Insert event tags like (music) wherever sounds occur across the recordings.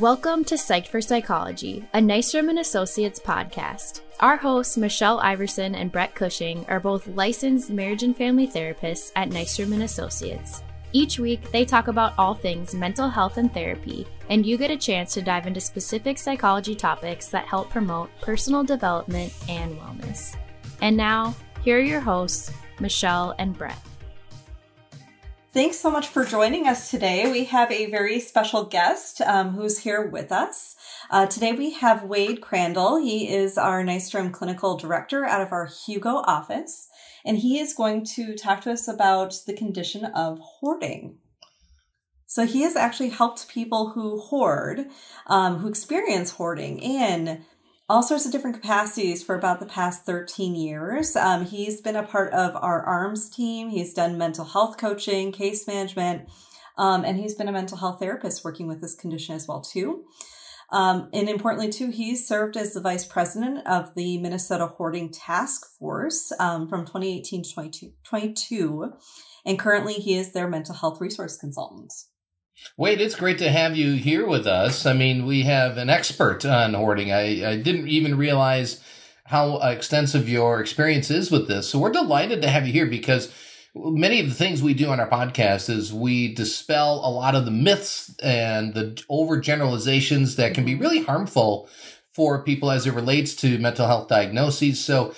Welcome to Psyched for Psychology, a Nystrom and Associates podcast. Our hosts, Michelle Iversen and Brett Cushing, are both licensed marriage and family therapists at Nystrom and Associates. Each week, they talk about all things mental health and therapy, and you get a chance to dive into specific psychology topics that help promote personal development and wellness. And now, here are your hosts, Michelle and Brett. Thanks so much for joining us today. We have a very special guest um, who's here with us. Uh, today we have Wade Crandall. He is our Nystrom Clinical Director out of our Hugo office, and he is going to talk to us about the condition of hoarding. So he has actually helped people who hoard, um, who experience hoarding in all sorts of different capacities for about the past 13 years. Um, he's been a part of our ARMHS team. He's done mental health coaching, case management, um, and he's been a mental health therapist working with this condition as well too. Um, and importantly too, he's served as the vice president of the Minnesota Hoarding Task Force um, from 2018 to 2022, and currently he is their mental health resource consultant. Wade, it's great to have you here with us. I mean, we have an expert on hoarding. I, I didn't even realize how extensive your experience is with this. So we're delighted to have you here because many of the things we do on our podcast is we dispel a lot of the myths and the overgeneralizations that can be mm-hmm. really harmful for people as it relates to mental health diagnoses. So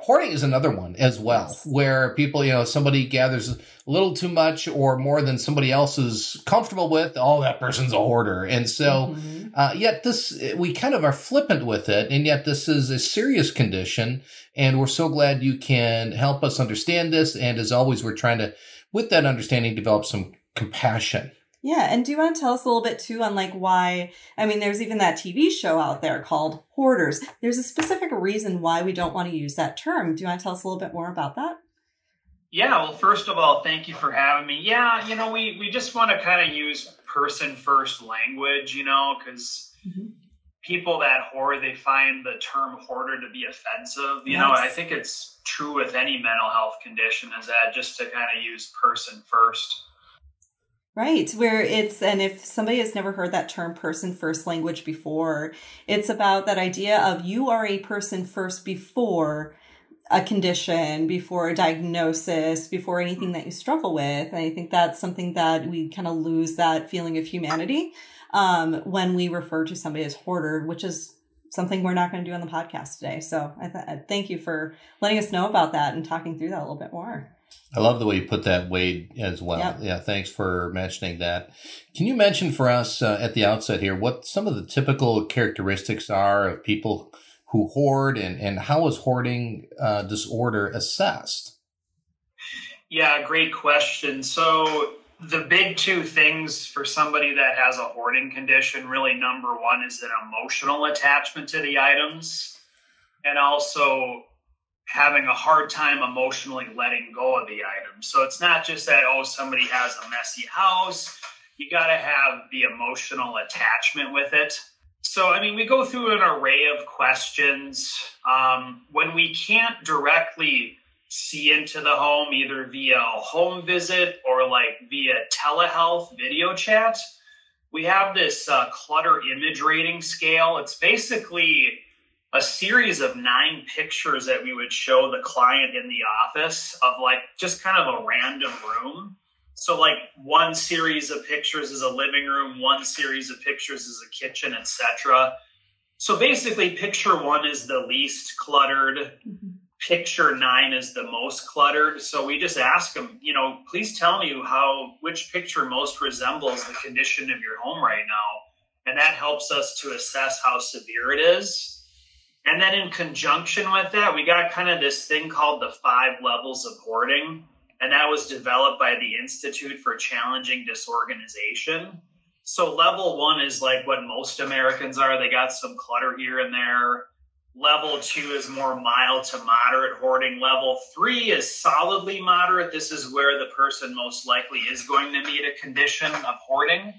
hoarding is another one as well, yes. where people, you know, somebody gathers a little too much or more than somebody else is comfortable with. Oh, that person's a hoarder. And so, mm-hmm. uh, yet this, we kind of are flippant with it. And yet this is a serious condition. And we're so glad you can help us understand this. And as always, we're trying to, with that understanding, develop some compassion yeah, and do you want to tell us a little bit too on like why? I mean, there's even that TV show out there called Hoarders. There's a specific reason why we don't want to use that term. Do you want to tell us a little bit more about that? Yeah, well, first of all, thank you for having me. Yeah, you know, we we just want to kind of use person first language, you know, because mm-hmm. people that hoard they find the term hoarder to be offensive. You yes. know, I think it's true with any mental health condition is that just to kind of use person first. Right, where it's, and if somebody has never heard that term person first language before, it's about that idea of you are a person first before a condition, before a diagnosis, before anything that you struggle with. And I think that's something that we kind of lose that feeling of humanity um, when we refer to somebody as hoarder, which is something we're not going to do on the podcast today. So I th- thank you for letting us know about that and talking through that a little bit more. I love the way you put that, Wade, as well. Yep. Yeah, thanks for mentioning that. Can you mention for us uh, at the outset here what some of the typical characteristics are of people who hoard and, and how is hoarding uh, disorder assessed? Yeah, great question. So, the big two things for somebody that has a hoarding condition really number one is an emotional attachment to the items and also having a hard time emotionally letting go of the item. So it's not just that, oh, somebody has a messy house. You got to have the emotional attachment with it. So, I mean, we go through an array of questions. Um, when we can't directly see into the home, either via a home visit or like via telehealth video chat, we have this uh, clutter image rating scale. It's basically a series of nine pictures that we would show the client in the office of like just kind of a random room. So like one series of pictures is a living room, one series of pictures is a kitchen, etc. So basically picture 1 is the least cluttered. Mm-hmm. Picture 9 is the most cluttered. So we just ask them, you know, please tell me how which picture most resembles the condition of your home right now. And that helps us to assess how severe it is and then in conjunction with that, we got kind of this thing called the five levels of hoarding. And that was developed by the Institute for Challenging Disorganization. So level one is like what most Americans are. They got some clutter here and there. Level two is more mild to moderate hoarding. Level three is solidly moderate. This is where the person most likely is going to meet a condition of hoarding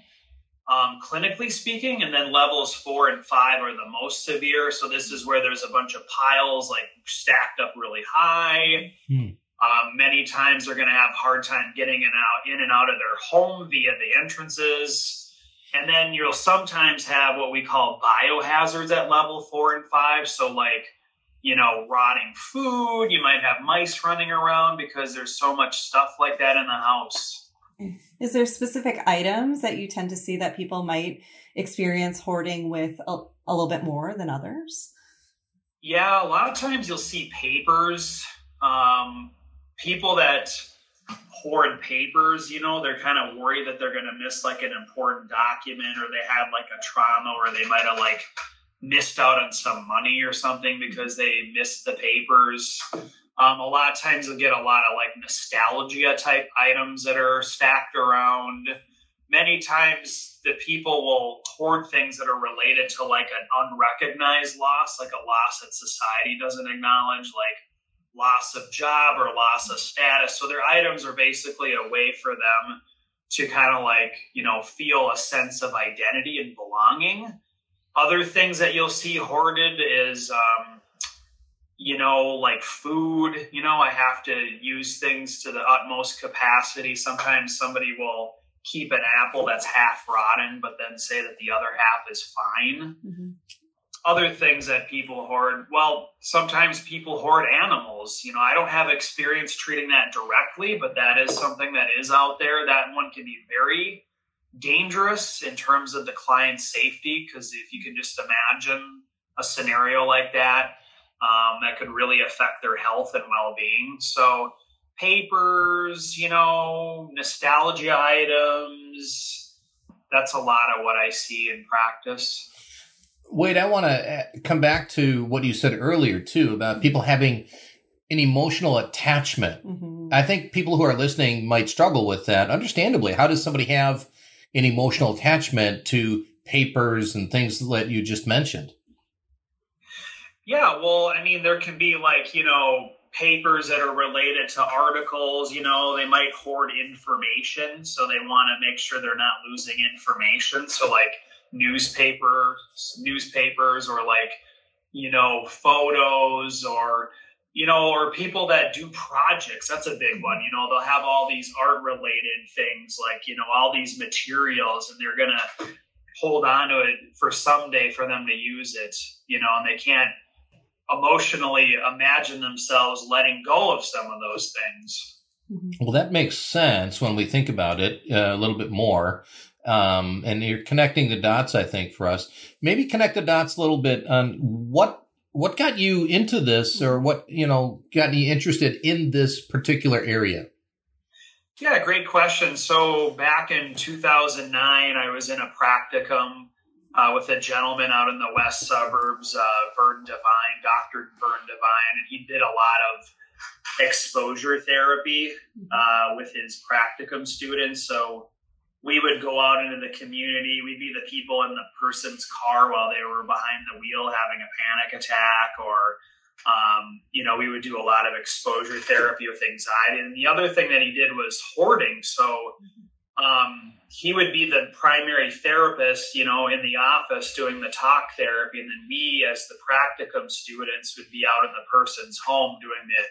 um, clinically speaking. And then levels four and five are the most severe. So this is where there's a bunch of piles like stacked up really high. Hmm. Um, many times they're going to have hard time getting in, out, in and out of their home via the entrances. And then you'll sometimes have what we call biohazards at level four and five. So, like, you know, rotting food, you might have mice running around because there's so much stuff like that in the house. Is there specific items that you tend to see that people might experience hoarding with a, a little bit more than others? Yeah, a lot of times you'll see papers. Um, people that hoard papers, you know, they're kind of worried that they're going to miss like an important document or they had like a trauma or they might have like missed out on some money or something because they missed the papers. Um, a lot of times you'll get a lot of like nostalgia type items that are stacked around. Many times the people will hoard things that are related to like an unrecognized loss, like a loss that society doesn't acknowledge, like loss of job or loss of status. So their items are basically a way for them to kind of like, you know, feel a sense of identity and belonging. Other things that you'll see hoarded is, um, you know, like food. You know, I have to use things to the utmost capacity. Sometimes somebody will keep an apple that's half rotten, but then say that the other half is fine. Mm-hmm other things that people hoard well sometimes people hoard animals you know i don't have experience treating that directly but that is something that is out there that one can be very dangerous in terms of the client's safety because if you can just imagine a scenario like that um, that could really affect their health and well-being so papers you know nostalgia items that's a lot of what i see in practice Wade, I want to uh, come back to what you said earlier too about people having an emotional attachment. Mm-hmm. I think people who are listening might struggle with that. Understandably, how does somebody have an emotional attachment to papers and things that you just mentioned? Yeah, well, I mean, there can be like, you know, papers that are related to articles, you know, they might hoard information. So they want to make sure they're not losing information. So, like, newspapers, newspapers, or like you know photos, or you know, or people that do projects. That's a big one. You know, they'll have all these art related things, like you know, all these materials, and they're gonna hold on to it for someday for them to use it. You know, and they can't emotionally imagine themselves letting go of some of those things. Well, that makes sense when we think about it uh, a little bit more. Um, and you're connecting the dots, I think, for us. Maybe connect the dots a little bit on what what got you into this, or what you know got you interested in this particular area. Yeah, great question. So back in 2009, I was in a practicum uh, with a gentleman out in the west suburbs, uh, Vern Devine, Dr. Vern Devine, and he did a lot of exposure therapy uh, with his practicum students. So we would go out into the community. We'd be the people in the person's car while they were behind the wheel having a panic attack, or um, you know, we would do a lot of exposure therapy with anxiety. And the other thing that he did was hoarding. So um, he would be the primary therapist, you know, in the office doing the talk therapy, and then we, as the practicum students, would be out in the person's home doing the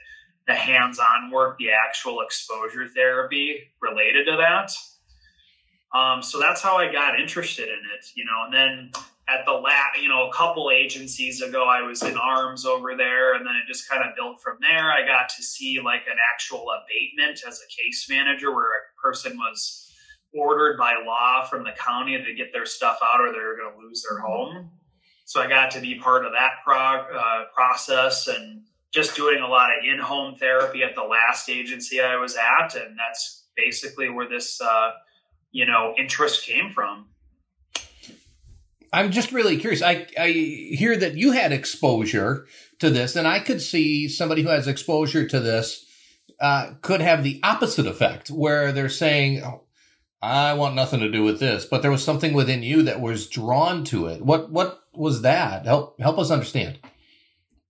the hands-on work, the actual exposure therapy related to that. Um, so that's how I got interested in it, you know. And then at the last, you know, a couple agencies ago, I was in ARMHS over there, and then it just kind of built from there. I got to see like an actual abatement as a case manager, where a person was ordered by law from the county to get their stuff out, or they were going to lose their home. So I got to be part of that prog- uh, process and just doing a lot of in-home therapy at the last agency I was at, and that's basically where this. Uh, you know interest came from. I'm just really curious. I, I hear that you had exposure to this, and I could see somebody who has exposure to this uh, could have the opposite effect, where they're saying, "I want nothing to do with this," but there was something within you that was drawn to it. What what was that? Help help us understand.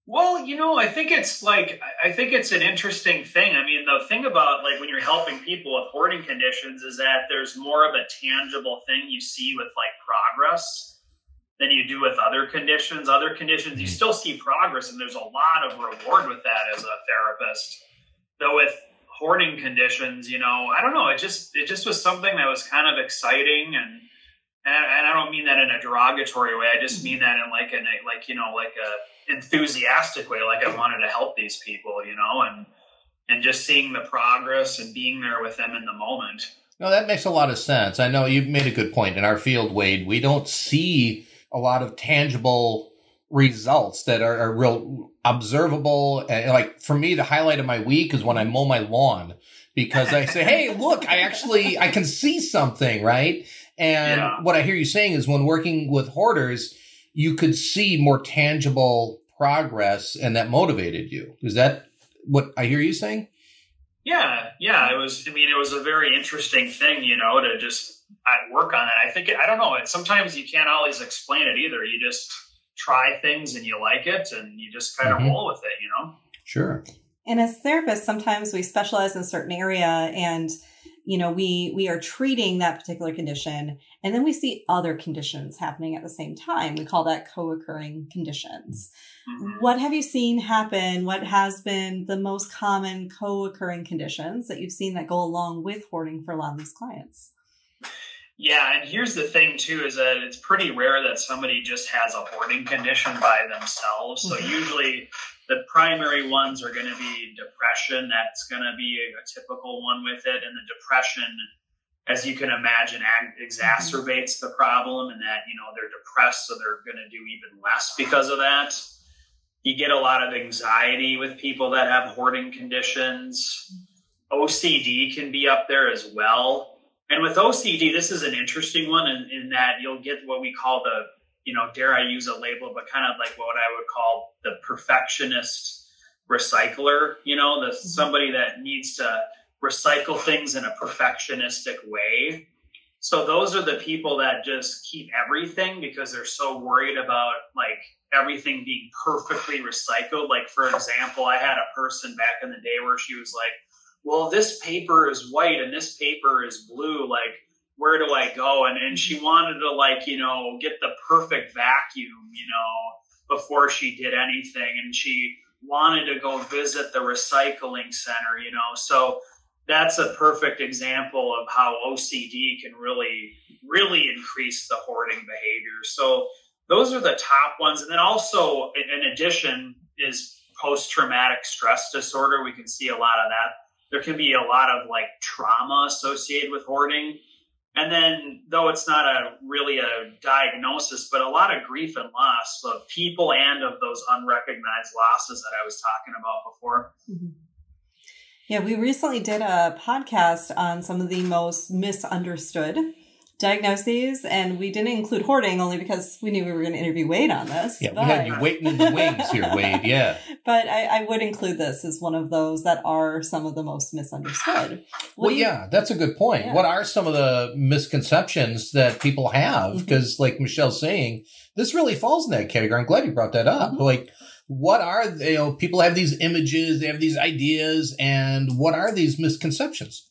Well, you know, I think it's like I think it's an interesting thing. I mean, the thing about like when you're helping people with hoarding conditions is that there's more of a tangible thing you see with like progress than you do with other conditions. Other conditions you mm-hmm. still see progress and there's a lot of reward with that as a therapist. Though with hoarding conditions, you know, I don't know, it just it just was something that was kind of exciting and and I, and I don't mean that in a derogatory way. I just mean that in like an like you know like a enthusiastic way. Like I wanted to help these people, you know, and and just seeing the progress and being there with them in the moment. No, that makes a lot of sense. I know you've made a good point. In our field, Wade, we don't see a lot of tangible results that are, are real observable. And like for me, the highlight of my week is when I mow my lawn because I say, Hey, (laughs) look, I actually, I can see something, right? And yeah. what I hear you saying is when working with hoarders, you could see more tangible progress and that motivated you. Is that what I hear you saying? Yeah, yeah. It was. I mean, it was a very interesting thing, you know, to just work on it. I think I don't know. It sometimes you can't always explain it either. You just try things and you like it, and you just kind of mm-hmm. roll with it, you know. Sure. And as therapists, sometimes we specialize in a certain area, and you know we we are treating that particular condition and then we see other conditions happening at the same time we call that co-occurring conditions mm-hmm. what have you seen happen what has been the most common co-occurring conditions that you've seen that go along with hoarding for a lot of these clients yeah, and here's the thing too is that it's pretty rare that somebody just has a hoarding condition by themselves. So mm-hmm. usually the primary ones are going to be depression. That's going to be a, a, typical one with it. And the depression, as you can imagine, ag- exacerbates the problem and that, you know, they're depressed, so they're going to do even less because of that. You get a lot of anxiety with people that have hoarding conditions. OCD can be up there as well. And with OCD, this is an interesting one in, in that you'll get what we call the you know, dare I use a label, but kind of like what I would call the perfectionist recycler, you know, the mm-hmm. somebody that needs to recycle things in a perfectionistic way. So those are the people that just keep everything because they're so worried about like everything being perfectly recycled. Like for example, I had a person back in the day where she was like, "Well, this paper is white and this paper is blue." Like where do I go? And and she wanted to like, you know, get the perfect vacuum, you know, before she did anything. And she wanted to go visit the recycling center, you know. So that's a perfect example of how OCD can really, really increase the hoarding behavior. So those are the top ones. And then also, in addition, is post traumatic stress disorder. We can see a lot of that. There can be a lot of like trauma associated with hoarding. And then, though it's not a really a diagnosis, but a lot of grief and loss of people and of those unrecognized losses that I was talking about before. Mm-hmm. Yeah, we recently did a podcast on some of the most misunderstood diagnoses, and we didn't include hoarding only because we knew we were going to interview Wade on this. Yeah, but... we had you waiting in the wings here, Wade. Yeah, (laughs) but I, I, would include this as one of those that are some of the most misunderstood. What well, you... yeah, that's a good point. Yeah. What are some of the misconceptions that people have? Because, mm-hmm. like Michelle's saying, this really falls in that category. I'm glad you brought that up. Mm-hmm. Like what are you know people have these images they have these ideas and what are these misconceptions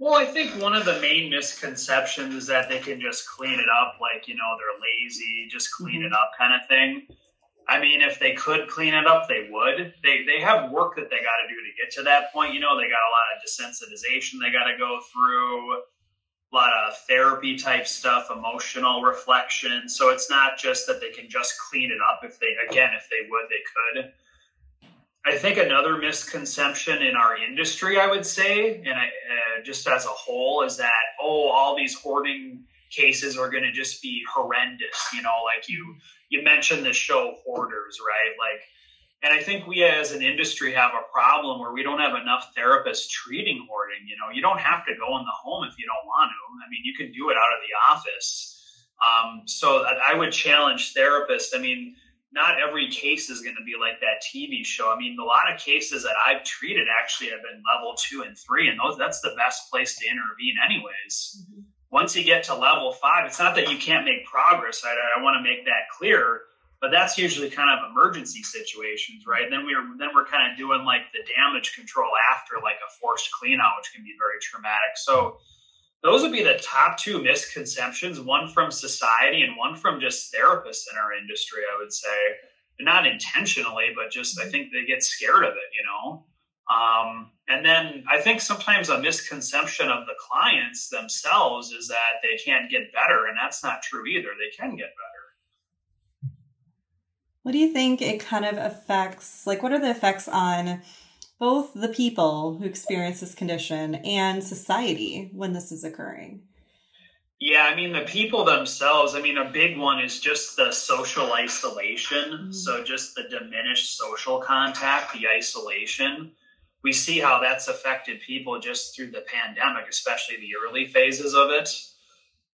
well, I think one of the main misconceptions is that they can just clean it up, like, you know, they're lazy, just clean it mm-hmm. up kind of thing. I mean, if they could clean it up, they would. They, they have work that they got to do to get to that point. You know, they got a lot of desensitization they got to go through, a lot of therapy type stuff, emotional reflection. So it's not just that they can just clean it up. If they, again, if they would, they could I think another misconception in our industry, I would say, and I, uh, just as a whole, is that oh, all these hoarding cases are going to just be horrendous. You know, like you you mentioned the show Hoarders, right? Like, and I think we as an industry have a problem where we don't have enough therapists treating hoarding. You know, you don't have to go in the home if you don't want to. I mean, you can do it out of the office. Um, so I would challenge therapists. I mean not every case is going to be like that TV show. I mean, a lot of cases that I've treated actually have been level two and three, and those that's the best place to intervene, anyways. Mm-hmm. Once you get to level five, it's not that you can't make progress. I, I want to make that clear, but that's usually kind of emergency situations, right? And then we're then we're kind of doing like the damage control after, like a forced clean out, which can be very traumatic. So those would be the top two misconceptions one from society and one from just therapists in our industry i would say not intentionally but just i think they get scared of it you know Um, and then I think sometimes a misconception of the clients themselves is that they can't get better, and that's not true either. They can get better. What do you think it kind of affects? Like, what are the effects on both the people who experience this condition and society when this is occurring? Yeah, I mean, the people themselves, I mean, a big one is just the social isolation. Mm-hmm. So, just the diminished social contact, the isolation we see how that's affected people just through the pandemic, especially the early phases of it.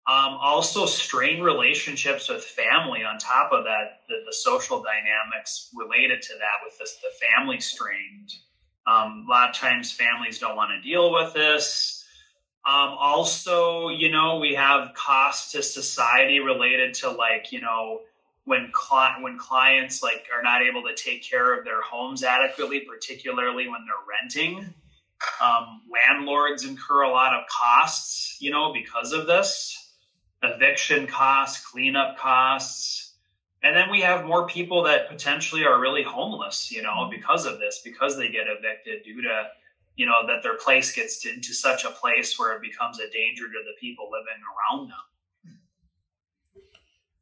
Um, also, strained relationships with family. On top of that, the, the social dynamics related to that, with this, the family strained. Um, a lot of times, families don't want to deal with this. Um, also, you know, we have costs to society related to like, you know, when cli- when clients like are not able to take care of their homes adequately, particularly when they're renting. Um, landlords incur a lot of costs, you know, because of this eviction costs, cleanup costs. And then we have more people that potentially are really homeless, you know, because of this, because they get evicted due to, you know, that their place gets to, into such a place where it becomes a danger to the people living around them.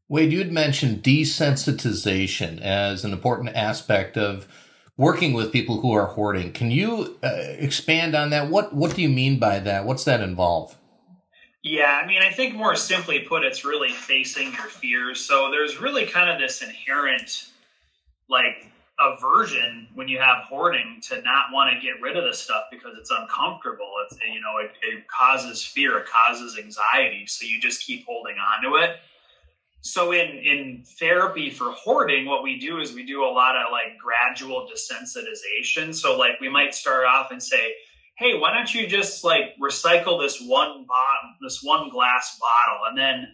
Wade, you'd mentioned desensitization as an important aspect of working with people who are hoarding. Can you uh, expand on that? What What do you mean by that? What's that involve? Yeah, I mean, I think more simply put, it's really facing your fears. So there's really kind of this inherent, like, aversion when you have hoarding to not want to get rid of the stuff because it's uncomfortable. It's you know, it, it causes fear, it causes anxiety, so you just keep holding on to it so in in therapy for hoarding what we do is we do a lot of like gradual desensitization so like we might start off and say hey why don't you just like recycle this one bottle this one glass bottle and then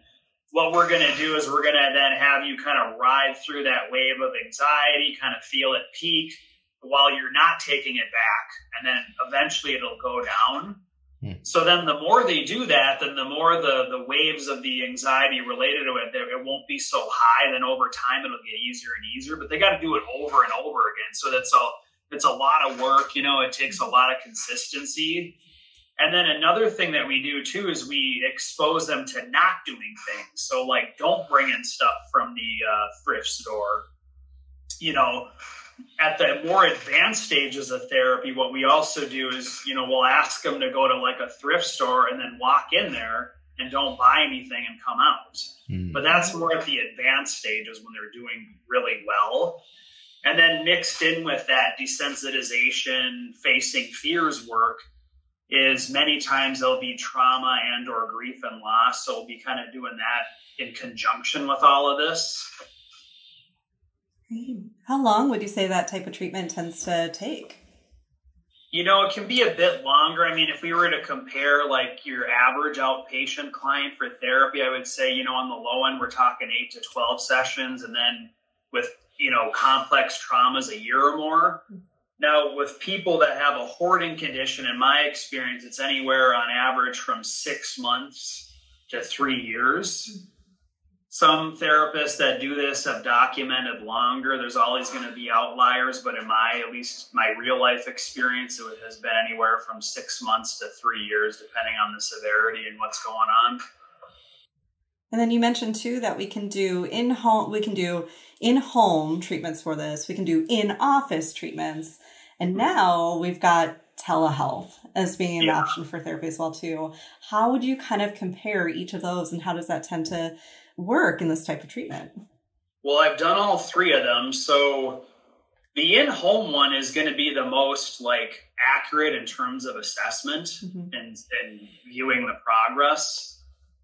what we're going to do is we're going to then have you kind of ride through that wave of anxiety kind of feel it peak while you're not taking it back and then eventually it'll go down Hmm. So then the more they do that, then the more the, the waves of the anxiety related to it, it won't be so high. Then over time, it'll get easier and easier, but they got to do it over and over again. So that's a, it's a lot of work. You know, it takes a lot of consistency. And then another thing that we do too is we expose them to not doing things. So like, don't bring in stuff from the uh, thrift store. You know, at the more advanced stages of therapy, what we also do is, you know, we'll ask them to go to like a thrift store and then walk in there and don't buy anything and come out. Mm. But that's more at the advanced stages when they're doing really well. And then mixed in with that desensitization, facing fears work is many times there'll be trauma and or grief and loss. So we'll be kind of doing that in conjunction with all of this. How long would you say that type of treatment tends to take? You know, it can be a bit longer. I mean, if we were to compare like your average outpatient client for therapy, I would say, you know, on the low end, we're talking eight to 12 sessions. And then with, you know, complex traumas, a year or more. Now, with people that have a hoarding condition, in my experience, it's anywhere on average from six months to three years some therapists that do this have documented longer. There's always going to be outliers, but in my, at least my real life experience, it has been anywhere from six months to three years, depending on the severity and what's going on. And then you mentioned too that we can do in home, we can do in home treatments for this. We can do in office treatments. And mm-hmm. now we've got telehealth as being an yeah. option for therapy as well too. How would you kind of compare each of those and how does that tend to work in this type of treatment? Well, I've done all three of them. So the in-home one is going to be the most like accurate in terms of assessment mm-hmm. and, and viewing the progress.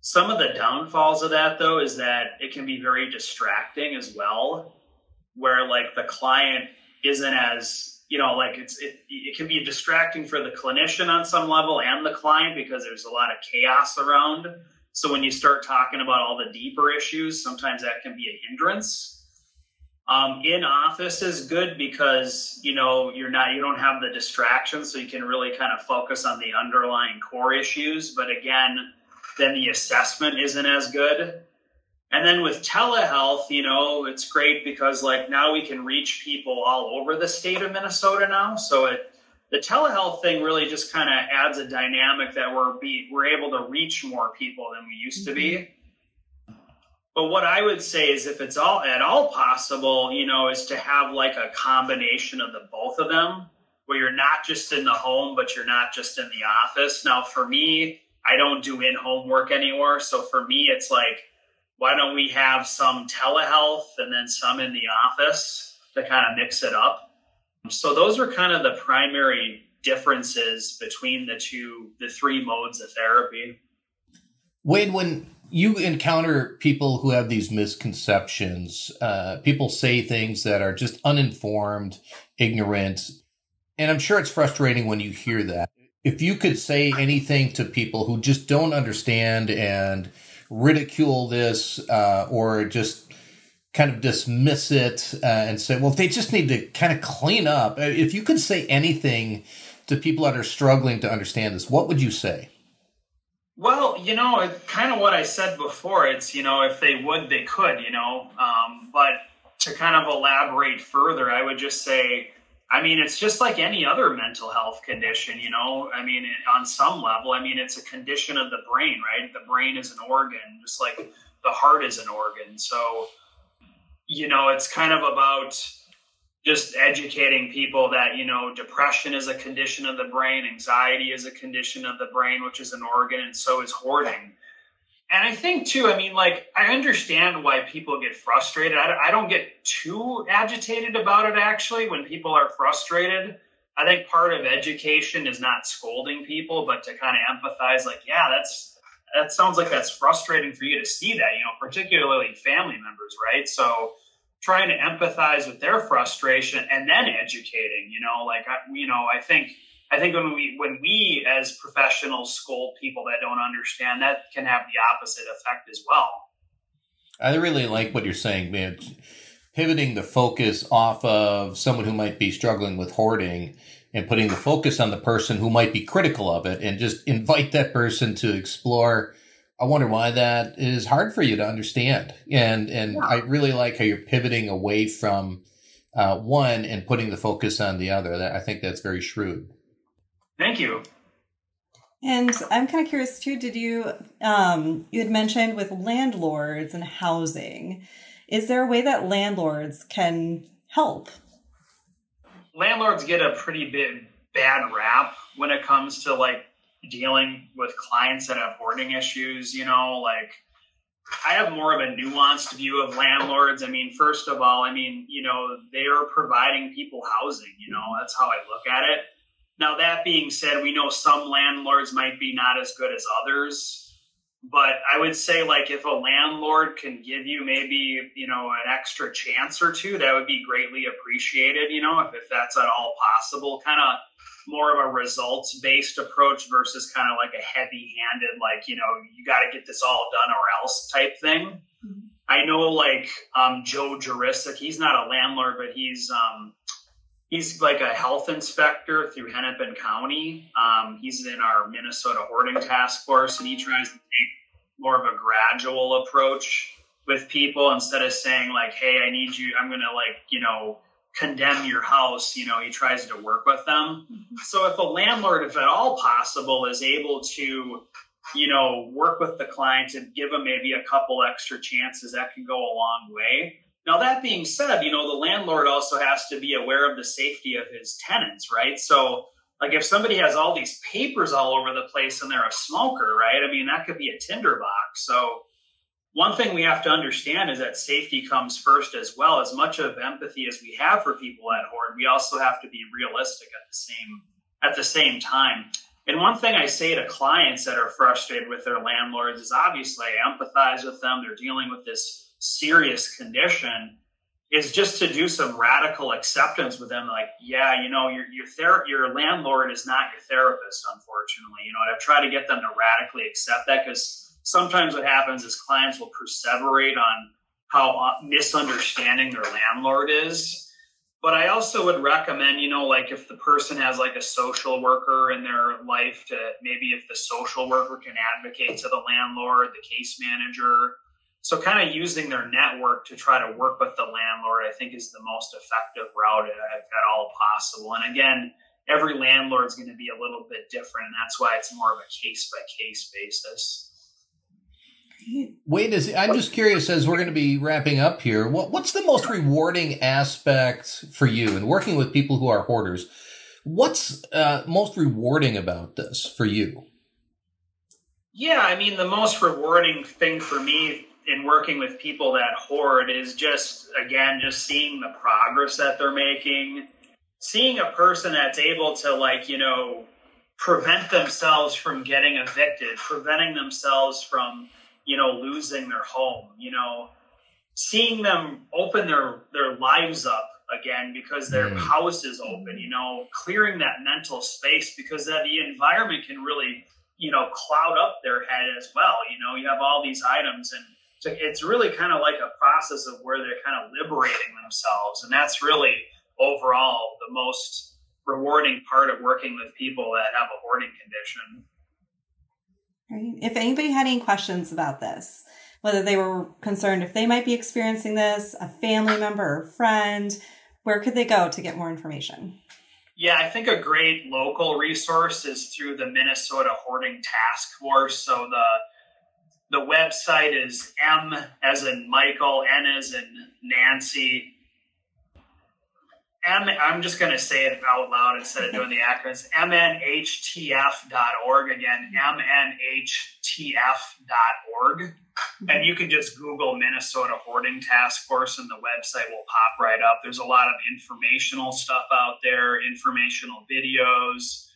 Some of the downfalls of that though is that it can be very distracting as well, where like the client isn't as you know like it's it, it can be distracting for the clinician on some level and the client because there's a lot of chaos around so when you start talking about all the deeper issues, sometimes that can be a hindrance. Um, in office is good because you know you're not you don't have the distractions, so you can really kind of focus on the underlying core issues. But again, then the assessment isn't as good. And then with telehealth, you know, it's great because like now we can reach people all over the state of Minnesota now. So it the telehealth thing really just kind of adds a dynamic that we're be we're able to reach more people than we used to be. Mm-hmm. But what I would say is if it's all at all possible, you know, is to have like a combination of the both of them where you're not just in the home, but you're not just in the office. Now for me, I don't do in-home work anymore. So for me, it's like, why don't we have some telehealth and then some in the office to kind of mix it up? So those are kind of the primary differences between the two, the three modes of therapy. Wade, when you encounter people who have these misconceptions, uh, people say things that are just uninformed, ignorant, and I'm sure it's frustrating when you hear that. If you could say anything to people who just don't understand and ridicule this uh, or just kind of dismiss it uh, and say, well, they just need to kind of clean up. Uh, if you could say anything to people that are struggling to understand this, what would you say? Well, you know, kind of what I said before. It's, you know, if they would, they could, you know. Um, but to kind of elaborate further, I would just say, I mean, it's just like any other mental health condition, you know. I mean, on some level, I mean, it's a condition of the brain, right? The brain is an organ, just like the heart is an organ. So, you know, it's kind of about just educating people that, you know, depression is a condition of the brain, anxiety is a condition of the brain, which is an organ, and so is hoarding. And I think too, I mean, like, I understand why people get frustrated. I, I don't get too agitated about it actually when people are frustrated. I think part of education is not scolding people, but to kind of empathize, like, yeah, that's that sounds like that's frustrating for you to see that, you know, particularly family members, right? So trying to empathize with their frustration and then educating you know like you know i think i think when we when we as professionals scold people that don't understand that can have the opposite effect as well i really like what you're saying man pivoting the focus off of someone who might be struggling with hoarding and putting the focus on the person who might be critical of it and just invite that person to explore I wonder why that is hard for you to understand. And and yeah. I really like how you're pivoting away from uh, one and putting the focus on the other. That I think that's very shrewd. Thank you. And I'm kind of curious too. Did you um, you had mentioned with landlords and housing? Is there a way that landlords can help? Landlords get a pretty big bad rap when it comes to like dealing with clients that have hoarding issues, you know, like I have more of a nuanced view of landlords. I mean, first of all, I mean, you know, they are providing people housing, you know, that's how I look at it. Now, that being said, we know some landlords might be not as good as others. But I would say, like, if a landlord can give you maybe, you know, an extra chance or two, that would be greatly appreciated, you know, if, if that's at all possible. Kind of more of a results based approach versus kind of like a heavy handed, like, you know, you got to get this all done or else type thing. Mm-hmm. I know like um, Joe Jurisic, he's not a landlord, but he's, um, he's like a health inspector through Hennepin County. Um, he's in our Minnesota hoarding task force and he tries to take more of a gradual approach with people instead of saying like, Hey, I need you, I'm to like, you know, condemn your house, you know, he tries to work with them. Mm-hmm. So if a landlord, if at all possible, is able to, you know, work with the client and give them maybe a couple extra chances, that can go a long way. Now, that being said, you know, the landlord also has to be aware of the safety of his tenants, right? So, like if somebody has all these papers all over the place and they're a smoker, right? I mean, that could be a tinderbox. So, one thing we have to understand is that safety comes first as well. As much of empathy as we have for people at Hoard, we also have to be realistic at the same at the same time. And one thing I say to clients that are frustrated with their landlords is obviously I empathize with them. They're dealing with this serious condition. Is just to do some radical acceptance with them, like, yeah, you know, your your ther- your landlord is not your therapist, unfortunately. You know, to try to get them to radically accept that because sometimes what happens is clients will perseverate on how uh, misunderstanding their landlord is. But I also would recommend, you know, like if the person has like a social worker in their life to maybe if the social worker can advocate to the landlord, the case manager. So kind of using their network to try to work with the landlord, I think is the most effective route at, all possible. And again, every landlord is going to be a little bit different. And that's why it's more of a case by case basis. Wade, is I'm just curious as we're going to be wrapping up here. What, what's the most rewarding aspect for you in working with people who are hoarders? What's uh, most rewarding about this for you? Yeah, I mean, the most rewarding thing for me in working with people that hoard is just, again, just seeing the progress that they're making, seeing a person that's able to, like, you know, prevent themselves from getting evicted, preventing themselves from you know, losing their home, you know, seeing them open their, their lives up again because their mm. house is open, you know, clearing that mental space because that the environment can really, you know, cloud up their head as well. You know, you have all these items and it's really kind of like a process of where they're kind of liberating themselves. And that's really overall the most rewarding part of working with people that have a hoarding condition. If anybody had any questions about this, whether they were concerned if they might be experiencing this, a family member or friend, where could they go to get more information? Yeah, I think a great local resource is through the Minnesota Hoarding Task Force. So the the website is M as in Michael, N as in Nancy, M, I'm just going to say it out loud instead of doing the acronyms. MNHTF.org. Again, MNHTF.org. And you can just Google Minnesota Hoarding Task Force and the website will pop right up. There's a lot of informational stuff out there, informational videos,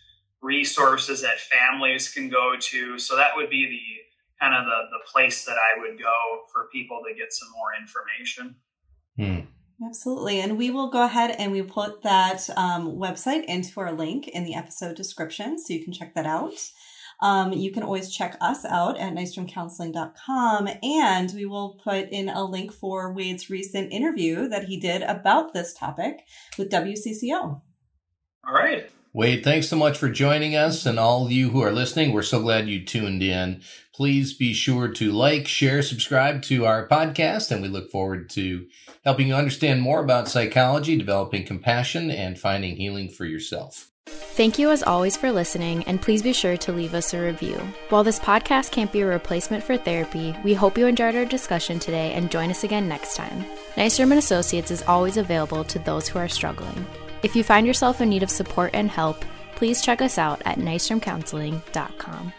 resources that families can go to. So that would be the kind of the, the place that I would go for people to get some more information. Hmm. Absolutely. And we will go ahead and we put that um, website into our link in the episode description so you can check that out. Um, you can always check us out at nystromcounseling.com and we will put in a link for Wade's recent interview that he did about this topic with WCCO. All right. Wade, thanks so much for joining us and all of you who are listening. We're so glad you tuned in. Please be sure to like, share, subscribe to our podcast, and we look forward to helping you understand more about psychology, developing compassion, and finding healing for yourself. Thank you as always for listening, and please be sure to leave us a review. While this podcast can't be a replacement for therapy, we hope you enjoyed our discussion today and join us again next time. Nystrom and Associates is always available to those who are struggling. If you find yourself in need of support and help, please check us out at nystromcounseling.com.